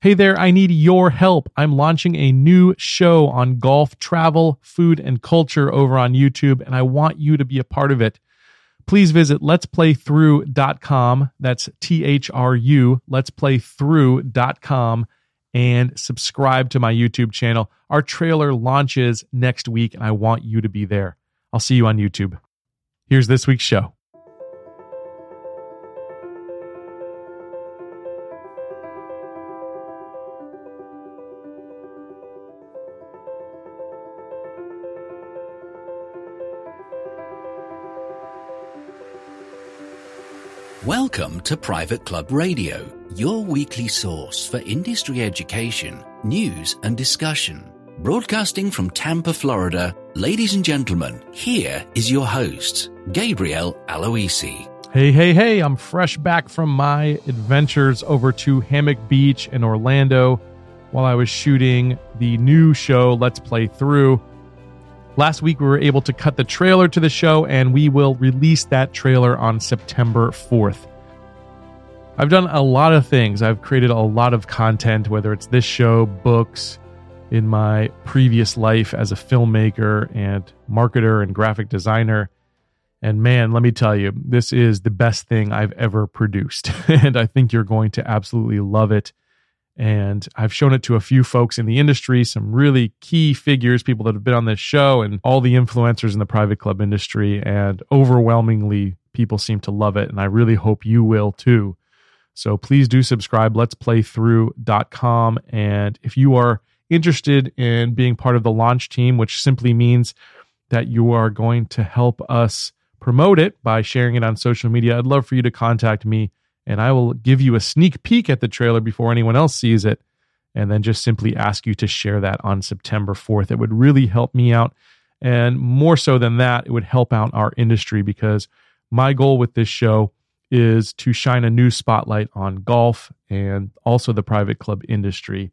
Hey there, I need your help. I'm launching a new show on golf, travel, food, and culture over on YouTube, and I want you to be a part of it. Please visit letsplaythru.com. That's T H R U, letsplaythru.com, and subscribe to my YouTube channel. Our trailer launches next week, and I want you to be there. I'll see you on YouTube. Here's this week's show. Welcome to Private Club Radio, your weekly source for industry education, news, and discussion. Broadcasting from Tampa, Florida, ladies and gentlemen, here is your host, Gabriel Aloisi. Hey, hey, hey, I'm fresh back from my adventures over to Hammock Beach in Orlando while I was shooting the new show, Let's Play Thru. Last week, we were able to cut the trailer to the show, and we will release that trailer on September 4th. I've done a lot of things. I've created a lot of content, whether it's this show, books, in my previous life as a filmmaker and marketer and graphic designer. And man, let me tell you, this is the best thing I've ever produced. and I think you're going to absolutely love it. And I've shown it to a few folks in the industry, some really key figures, people that have been on this show, and all the influencers in the private club industry. And overwhelmingly, people seem to love it. And I really hope you will too. So please do subscribe. Let's play. And if you are interested in being part of the launch team, which simply means that you are going to help us promote it by sharing it on social media, I'd love for you to contact me and I will give you a sneak peek at the trailer before anyone else sees it, and then just simply ask you to share that on September 4th. It would really help me out. And more so than that, it would help out our industry because my goal with this show is to shine a new spotlight on golf and also the private club industry.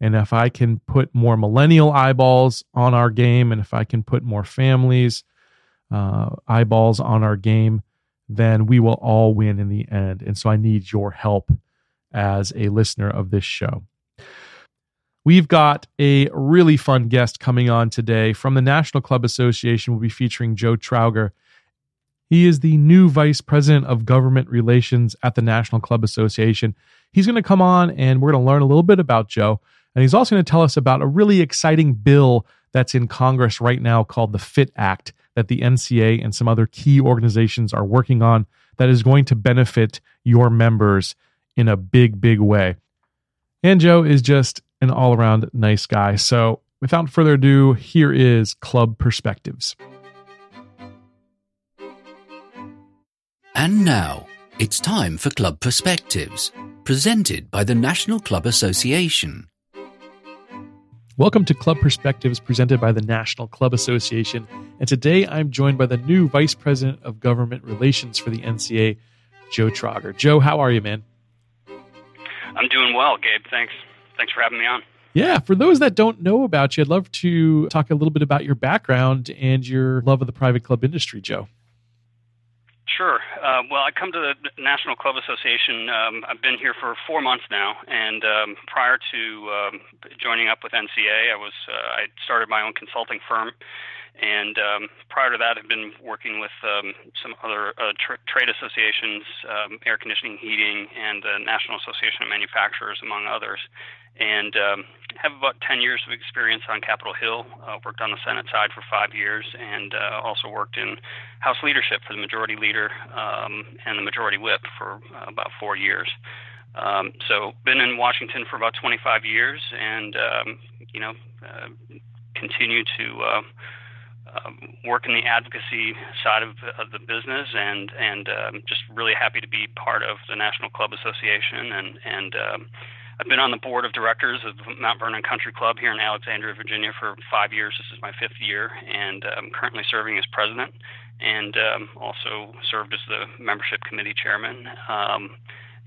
And if I can put more millennial eyeballs on our game, and if I can put more families' uh, eyeballs on our game, then we will all win in the end. And so I need your help as a listener of this show. We've got a really fun guest coming on today from the National Club Association. We'll be featuring Joe Trauger. He is the new vice president of government relations at the National Club Association. He's going to come on and we're going to learn a little bit about Joe. And he's also going to tell us about a really exciting bill that's in Congress right now called the PHIT Act that the NCA and some other key organizations are working on that is going to benefit your members in a big, big way. And Joe is just an all around nice guy. So without further ado, here is Club Perspectives. And now it's time for Club Perspectives, presented by the National Club Association. Welcome to Club Perspectives presented by the National Club Association. And today I'm joined by the new Vice President of Government Relations for the NCA, Joe Trauger. Joe, how are you, man? I'm doing well, Gabe. Thanks. Thanks for having me on. Yeah, for those that don't know about you, I'd love to talk a little bit about your background and your love of the private club industry, Joe. Uh, well, I come to the National Club Association. Um, I've been here for four months now, and um, prior to um, joining up with NCA, I was uh, I started my own consulting firm, and um, prior to that, I've been working with um, some other uh, tra- trade associations, um, air conditioning, heating, and the National Association of Manufacturers, among others and um, have about 10 years of experience on Capitol Hill. Uh, worked on the Senate side for five years, and uh, also worked in House leadership for the Majority Leader um, and the Majority Whip for uh, about four years. Um, so, been in Washington for about 25 years, and you know, uh, continue to. Um, work in the advocacy side of, of the business, and and um, just really happy to be part of the National Club Association, and and um, I've been on the board of directors of Mount Vernon Country Club here in Alexandria, Virginia for five years. This is my fifth year, and I'm currently serving as president and um, also served as the membership committee chairman.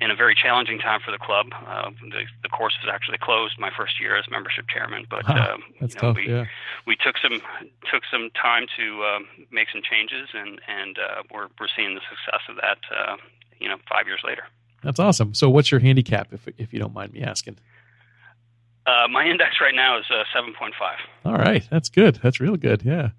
In a very challenging time for the club. Uh, the, the course was actually closed my first year as membership chairman, but wow, um, you know, tough, we yeah. we took some took some time to um, make some changes, and and uh, we're we're seeing the success of that. Uh, you know, five years later. That's awesome. So, what's your handicap, if if you don't mind me asking? Uh, my index right now is uh, 7.5. All right, that's good. That's real good. Yeah.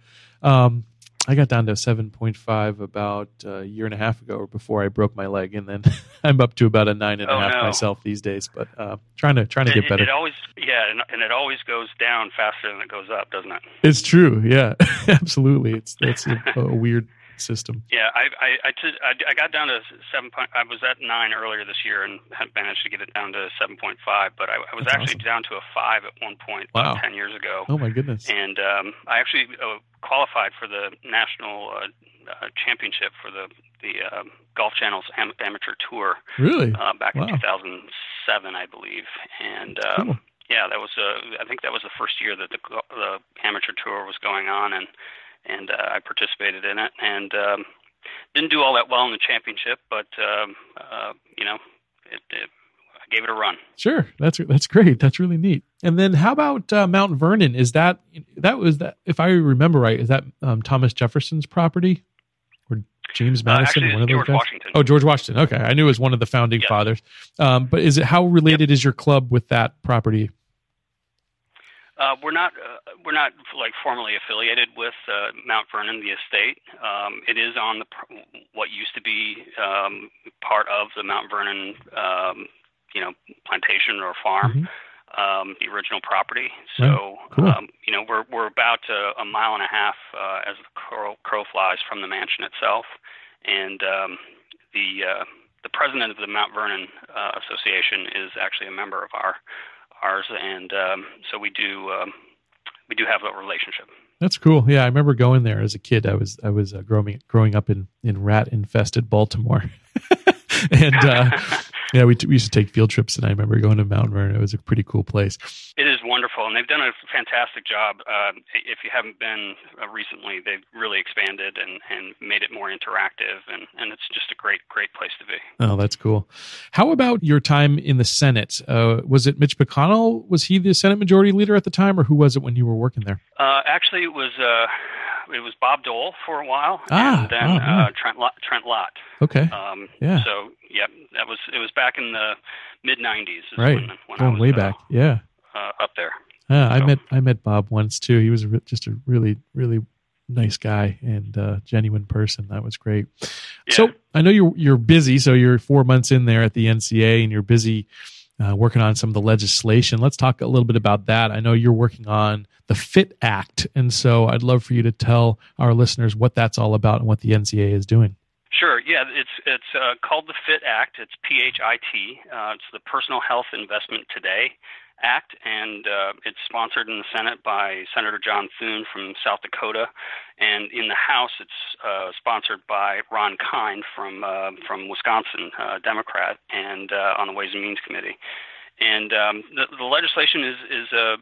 Um, I got down to 7.5 about a year and a half ago or before I broke my leg. And then I'm up to about a nine and a Oh, half no. myself these days, but uh, trying to, trying to get It- better. It, always, yeah, and, and it always goes down faster than it goes up, doesn't it? It's true. Yeah, absolutely. It's, that's a, a weird system. Yeah, I I I, took- I I got down to seven point. I was at nine earlier this year and had managed to get it down to seven point five. But I, I was That's actually down to a five at one point Wow. ten years ago. Oh my goodness. And um, I actually uh, qualified for the national uh, uh, championship for the the um, Golf Channel's am- amateur tour Really? uh, back Wow. in 2007, I believe. And um, Cool. yeah, that was uh, I think that was the first year that the, the amateur tour was going on, and and uh, I participated in it, and um, didn't do all that well in the championship, but um, uh, you know, it, it, I gave it a run. Sure, that's that's great. That's really neat. And then how about uh, Mount Vernon? Is that that was that? If I remember right, is that um, Thomas Jefferson's property or James Uh, Madison? actually, one of those George guys? Washington. Oh, George Washington. Okay, I knew it was one of the founding Yes. fathers. Um, but is it how related is your club with that property? Uh, we're not uh, we're not like formally affiliated with uh, Mount Vernon, the estate. Um, it is on the what used to be um, part of the Mount Vernon, um, you know, plantation or farm, Mhm. um, the original property. So, cool. um, you know, we're we're about uh, a mile and a half uh, as the crow, crow flies from the mansion itself, and um, the uh, the president of the Mount Vernon uh, Association is actually a member of our ours, and um, so we do um, we do have a relationship. That's cool. Yeah, I remember going there as a kid. I was I was uh, growing growing up in in rat infested Baltimore, and uh, yeah, we, t- we used to take field trips, and I remember going to Mount Vernon. It was a pretty cool place. It is wonderful, and they've done a fantastic job. Uh, if you haven't been uh, recently, they've really expanded and, and made it more interactive, and, and it's just a great, great place to be. Oh, that's cool. How about your time in the Senate? Uh, was it Mitch McConnell? Was he the Senate Majority Leader at the time, or who was it when you were working there? Uh, actually, it was uh, it was Bob Dole for a while, Ah, and then oh, yeah. uh, Trent Lott, Trent Lott. Okay, Um, Yeah. So yeah, that was it was back in the mid '90s. right, When, when I going was, way uh, back. Yeah, uh, up there. yeah. I met I met Bob once too. He was just a really really nice guy and uh, genuine person. That was great. Yeah. So I know you're you're busy. So you're four months in there at the NCA, and you're busy uh, working on some of the legislation. Let's talk a little bit about that. I know you're working on the PHIT Act, and so I'd love for you to tell our listeners what that's all about and what the NCA is doing. Sure. Yeah, it's it's uh, called the PHIT Act. It's P H I T. Uh, it's the Personal Health Investment Today Act, and uh, it's sponsored in the Senate by Senator John Thune from South Dakota, and in the House, it's uh, sponsored by Ron Kind from uh, from Wisconsin, uh, Democrat, and uh, on the Ways and Means Committee. And um, the, the legislation is is uh,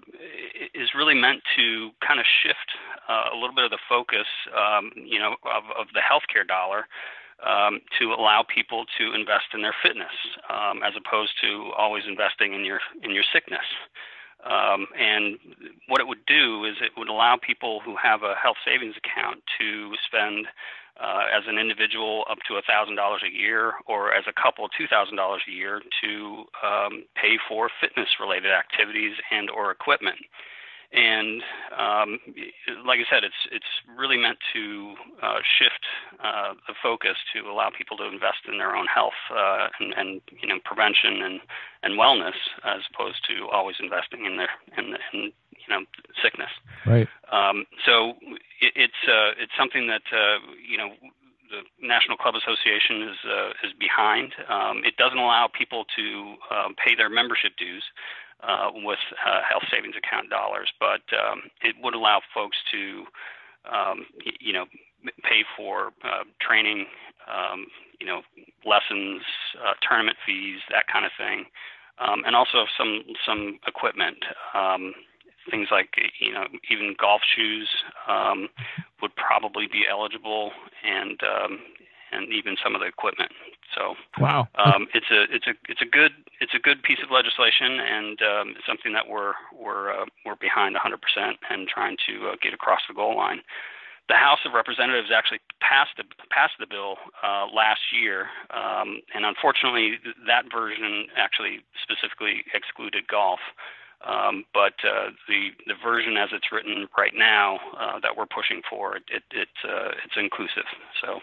is really meant to kind of shift uh, a little bit of the focus, um, you know, of, of the healthcare dollar um, to allow people to invest in their fitness um, as opposed to always investing in your in your sickness. Um, and what it would do is it would allow people who have a health savings account to spend uh, as an individual up to $1,000 a year or as a couple $2,000 a year to um, pay for fitness related activities and or equipment. And um, like I said, it's it's really meant to uh, shift uh, the focus to allow people to invest in their own health uh, and, and you know prevention and, and wellness as opposed to always investing in their in, in you know sickness. Right. Um, so it, it's uh, it's something that uh, you know the National Club Association is uh, is behind. Um, it doesn't allow people to um, pay their membership dues uh, with uh, health savings account dollars, but um, it would allow folks to um, y- you know pay for uh, training, um, you know lessons, uh, tournament fees, that kind of thing, um, and also some some equipment. Um, things like you know even golf shoes um, would probably be eligible, and um, and even some of the equipment. So Wow. um, it's a it's a it's a good it's a good piece of legislation, and um, it's something that we're we're uh, we're behind 100% and trying to uh, get across the goal line. The House of Representatives actually passed the passed the bill uh, last year, um, and unfortunately, that version actually specifically excluded golf. Um, but uh, the the version as it's written right now uh, that we're pushing for, it, it, it uh, it's inclusive. So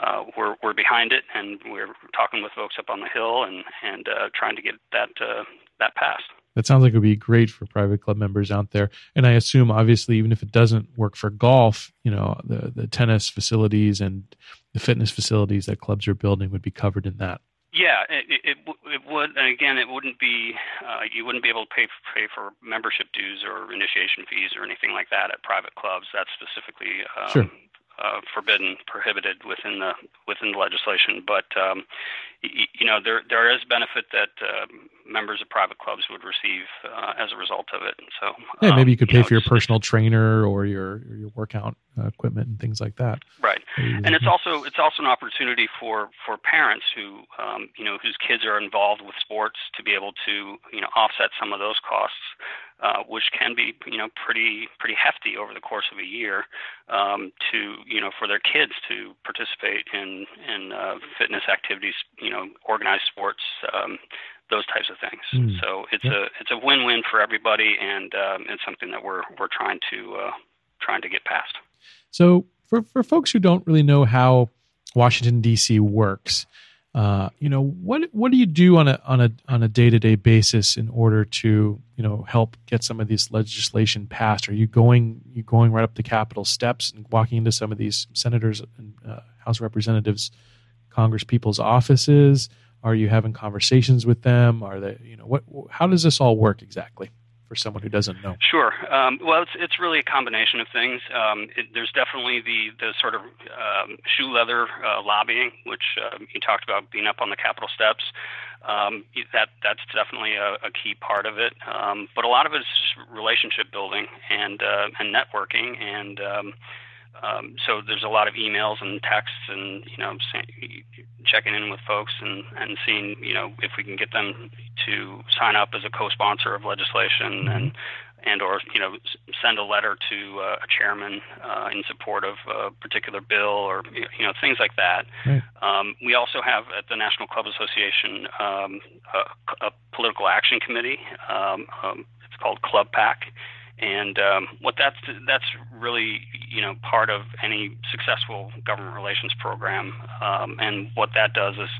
uh, we're we're behind it, and we're talking with folks up on the hill and and uh, trying to get that uh, that passed. That sounds like it would be great for private club members out there. And I assume, obviously, even if it doesn't work for golf, you know, the the tennis facilities and the fitness facilities that clubs are building would be covered in that. Yeah, it, it, it would, and again, it wouldn't be uh, you wouldn't be able to pay pay for membership dues or initiation fees or anything like that at private clubs. That's specifically um, sure uh, forbidden, prohibited within the within the legislation. But um, y- you know, there there is benefit that uh, members of private clubs would receive uh, as a result of it. So yeah, maybe you could um, pay you know, for your personal trainer or your or your workout uh, equipment and things like that. Right, and it's also it's also an opportunity for for parents who um, you know whose kids are involved with sports to be able to you know offset some of those costs. Uh, which can be you know pretty pretty hefty over the course of a year um, to you know for their kids to participate in in uh, fitness activities you know organized sports um, those types of things Mm. so it's Yeah. a it's a win-win for everybody and um, it's something that we're we're trying to uh, trying to get past So for for folks who don't really know how Washington D.C. works, uh, you know what what do you do on a on a on a day to day basis in order to you know help get some of this legislation passed? Are you going you going right up the Capitol steps and walking into some of these senators and uh, House representatives, Congress people's offices? Are you having conversations with them? Are they you know what how does this all work exactly for someone who doesn't know? Sure. Um, well, it's it's really a combination of things. Um, it, there's definitely the the sort of um, shoe leather uh, lobbying, which uh, you talked about being up on the Capitol steps. Um, that that's definitely a, a key part of it. Um, but a lot of it is relationship building and uh, and networking and. Um, so there's a lot of emails and texts and you know checking in with folks and, and seeing you know if we can get them to sign up as a co-sponsor of legislation and and or you know send a letter to uh, a chairman uh, in support of a particular bill or you know things like that. Right. Um, we also have at the National Club Association um, a, a political action committee. Um, um, it's called Club PAC. And um, what that's that's really you know part of any successful government relations program. Um, and what that does is,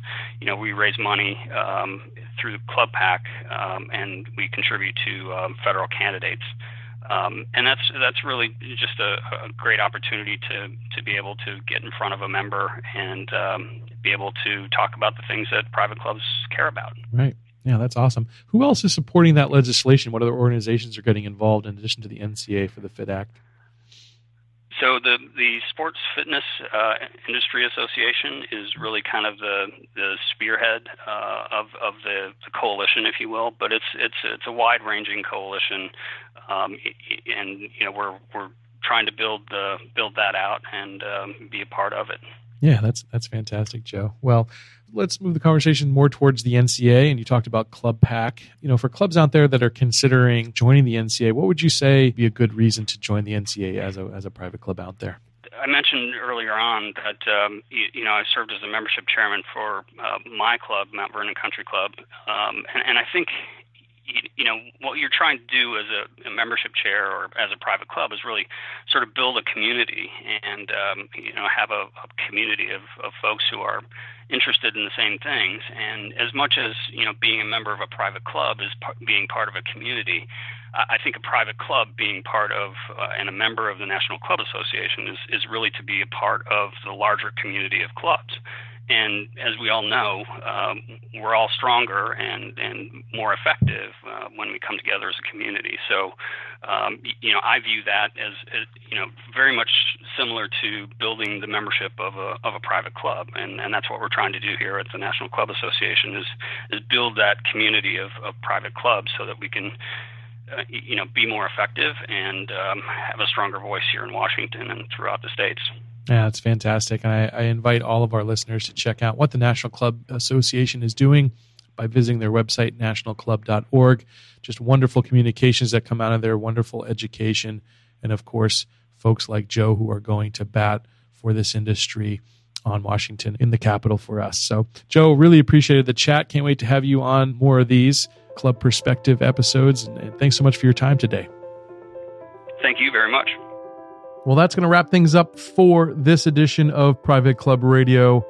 you know, we raise money um, through Club PAC, um, and we contribute to um, federal candidates. Um, and that's that's really just a, a great opportunity to to be able to get in front of a member and um, be able to talk about the things that private clubs care about. Right. Yeah, that's awesome. Who else is supporting that legislation? What other organizations are getting involved in addition to the NCA for the PHIT Act? So the the Sports Fitness uh, Industry Association is really kind of the the spearhead uh, of of the, the coalition, if you will. But it's it's it's a wide ranging coalition, um, and you know we're we're trying to build the build that out and um, be a part of it. Yeah, that's that's fantastic, Joe. Well, let's move the conversation more towards the NCA. And you talked about Club PAC. You know, for clubs out there that are considering joining the NCA, what would you say be a good reason to join the NCA as a as a private club out there? I mentioned earlier on that um, you, you know I served as the membership chairman for uh, my club, Mount Vernon Country Club, um, and, and I think you, know what you're trying to do as a, a membership chair or as a private club is really sort of build a community and um, you know have a, a community of, of folks who are interested in the same things. And as much as you know, being a member of a private club is par- being part of a community. I I think a private club being part of uh, and a member of the National Club Association is is really to be a part of the larger community of clubs. And as we all know, um, we're all stronger and, and more effective uh, when we come together as a community. So, um, you know, I view that as, as you know very much similar to building the membership of a of a private club, and, and that's what we're trying to do here at the National Club Association is is build that community of, of private clubs so that we can. Uh, you know, be more effective and um, have a stronger voice here in Washington and throughout the states. Yeah, it's fantastic. And I, I invite all of our listeners to check out what the National Club Association is doing by visiting their website, nationalclub.org. Just wonderful communications that come out of there, wonderful education, and of course, folks like Joe who are going to bat for this industry on Washington in the Capitol for us. So, Joe, really appreciated the chat. Can't wait to have you on more of these. Club Perspective episodes. And thanks so much for your time today. Thank you very much. Well, that's going to wrap things up for this edition of Private Club Radio.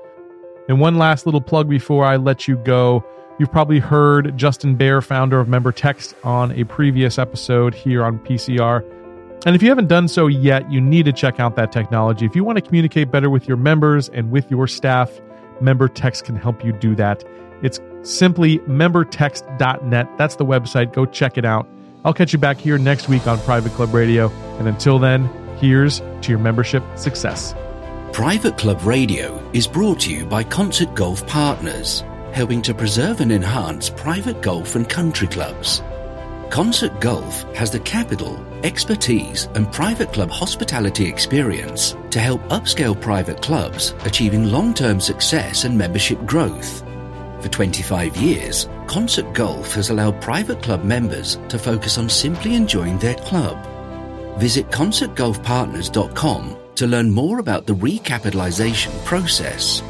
And one last little plug before I let you go. You've probably heard Justin Baer, founder of Member Text, on a previous episode here on PCR. And if you haven't done so yet, you need to check out that technology. If you want to communicate better with your members and with your staff, Member Text can help you do that. It's simply membertext.net. That's the website. Go check it out. I'll catch you back here next week on Private Club Radio. And until then, here's to your membership success. Private Club Radio is brought to you by Concert Golf Partners, helping to preserve and enhance private golf and country clubs. Concert Golf has the capital, expertise, and private club hospitality experience to help upscale private clubs achieving long term success and membership growth. For 25 years, Concert Golf has allowed private club members to focus on simply enjoying their club. Visit concertgolfpartners.com to learn more about the recapitalization process.